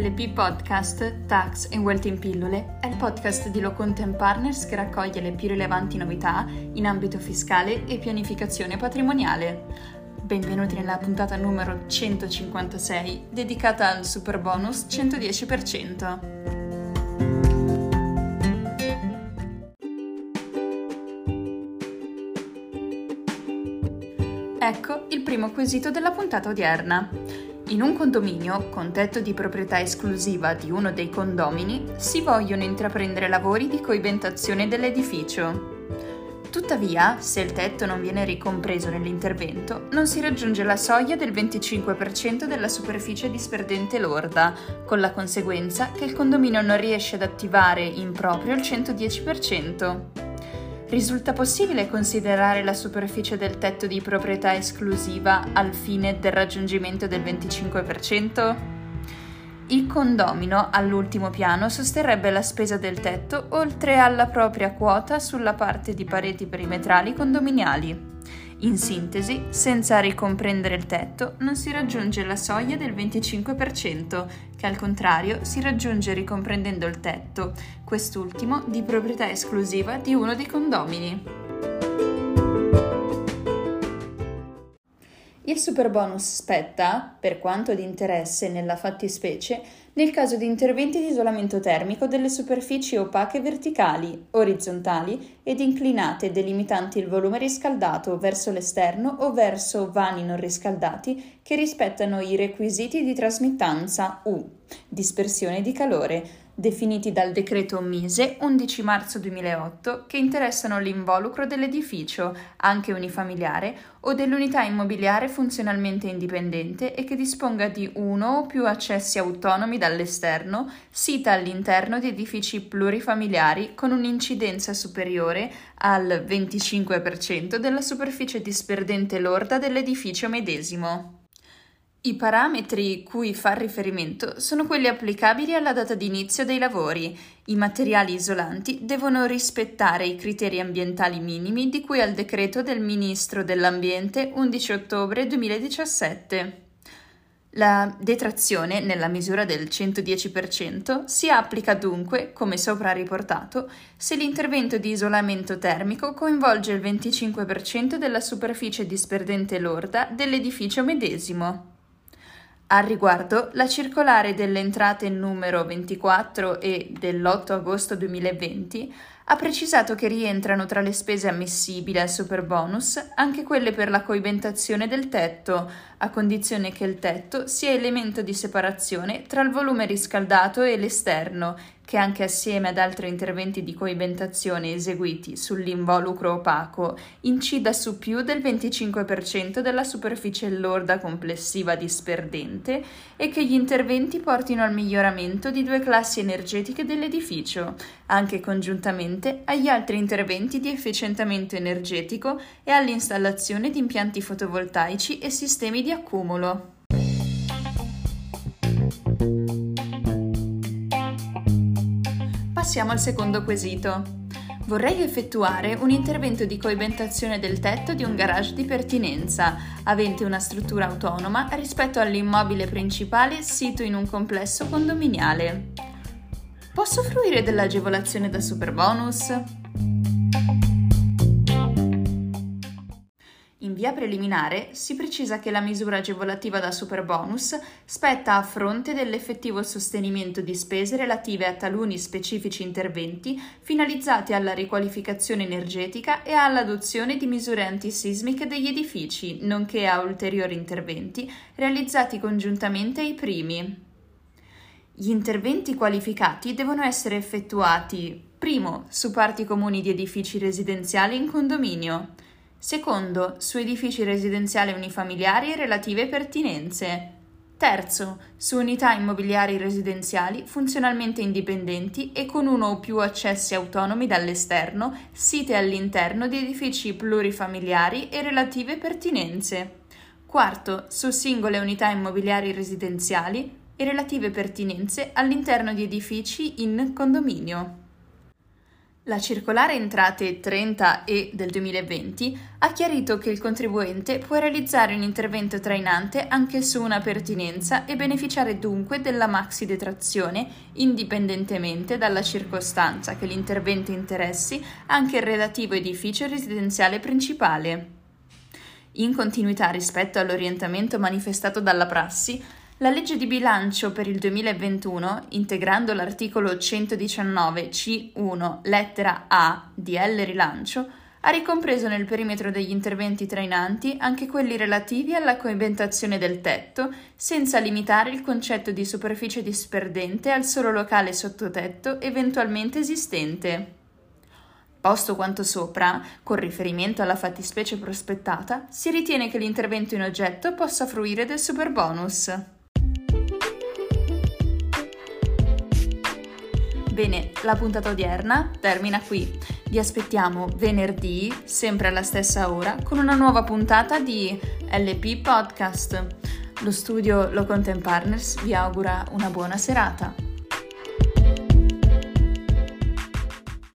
LP Podcast Tax and Wealth in Pillole è il podcast di Locontent Partners che raccoglie le più rilevanti novità in ambito fiscale e pianificazione patrimoniale. Benvenuti nella puntata numero 156 dedicata al super bonus 110%. Ecco il primo quesito della puntata odierna. In un condominio con tetto di proprietà esclusiva di uno dei condomini si vogliono intraprendere lavori di coibentazione dell'edificio. Tuttavia, se il tetto non viene ricompreso nell'intervento, non si raggiunge la soglia del 25% della superficie disperdente lorda, con la conseguenza che il condominio non riesce ad attivare in proprio il 110%. Risulta possibile considerare la superficie del tetto di proprietà esclusiva al fine del raggiungimento del 25%? Il condomino all'ultimo piano sosterrebbe la spesa del tetto oltre alla propria quota sulla parte di pareti perimetrali condominiali. In sintesi, senza ricomprendere il tetto non si raggiunge la soglia del 25%, che al contrario si raggiunge ricomprendendo il tetto, quest'ultimo di proprietà esclusiva di uno dei condomini. Il superbonus spetta, per quanto di interesse nella fattispecie, nel caso di interventi di isolamento termico delle superfici opache verticali, orizzontali ed inclinate delimitanti il volume riscaldato verso l'esterno o verso vani non riscaldati che rispettano i requisiti di trasmittanza U, dispersione di calore, definiti dal decreto Mise 11 marzo 2008 che interessano l'involucro dell'edificio, anche unifamiliare, o dell'unità immobiliare funzionalmente indipendente e che disponga di uno o più accessi autonomi dall'esterno, sita all'interno di edifici plurifamiliari con un'incidenza superiore al 25% della superficie disperdente lorda dell'edificio medesimo. I parametri cui fa riferimento sono quelli applicabili alla data di inizio dei lavori. I materiali isolanti devono rispettare i criteri ambientali minimi di cui al decreto del Ministro dell'Ambiente 11 ottobre 2017. La detrazione, nella misura del 110%, si applica dunque, come sopra riportato, se l'intervento di isolamento termico coinvolge il 25% della superficie disperdente lorda dell'edificio medesimo. Al riguardo, la circolare delle entrate numero 24 e dell'8 agosto 2020 ha precisato che rientrano tra le spese ammissibili al superbonus anche quelle per la coibentazione del tetto, a condizione che il tetto sia elemento di separazione tra il volume riscaldato e l'esterno che anche assieme ad altri interventi di coibentazione eseguiti sull'involucro opaco incida su più del 25% della superficie lorda complessiva disperdente e che gli interventi portino al miglioramento di due classi energetiche dell'edificio, anche congiuntamente agli altri interventi di efficientamento energetico e all'installazione di impianti fotovoltaici e sistemi di accumulo. Passiamo al secondo quesito. Vorrei effettuare un intervento di coibentazione del tetto di un garage di pertinenza, avente una struttura autonoma rispetto all'immobile principale sito in un complesso condominiale. Posso fruire dell'agevolazione da superbonus? Via preliminare si precisa che la misura agevolativa da superbonus spetta a fronte dell'effettivo sostenimento di spese relative a taluni specifici interventi finalizzati alla riqualificazione energetica e all'adozione di misure antisismiche degli edifici, nonché a ulteriori interventi realizzati congiuntamente ai primi. Gli interventi qualificati devono essere effettuati primo su parti comuni di edifici residenziali in condominio, Secondo, su edifici residenziali unifamiliari e relative pertinenze. Terzo, su unità immobiliari residenziali funzionalmente indipendenti e con uno o più accessi autonomi dall'esterno, site all'interno di edifici plurifamiliari e relative pertinenze. Quarto, su singole unità immobiliari residenziali e relative pertinenze all'interno di edifici in condominio. La circolare entrate 30 e del 2020 ha chiarito che il contribuente può realizzare un intervento trainante anche su una pertinenza e beneficiare dunque della maxi detrazione indipendentemente dalla circostanza che l'intervento interessi anche il relativo edificio residenziale principale. In continuità rispetto all'orientamento manifestato dalla prassi, la legge di bilancio per il 2021, integrando l'articolo 119 C1 lettera A di L rilancio, ha ricompreso nel perimetro degli interventi trainanti anche quelli relativi alla coibentazione del tetto, senza limitare il concetto di superficie disperdente al solo locale sottotetto eventualmente esistente. Posto quanto sopra, con riferimento alla fattispecie prospettata, si ritiene che l'intervento in oggetto possa fruire del superbonus. Bene, la puntata odierna termina qui. Vi aspettiamo venerdì, sempre alla stessa ora, con una nuova puntata di LP Podcast. Lo studio Lo Content Partners vi augura una buona serata.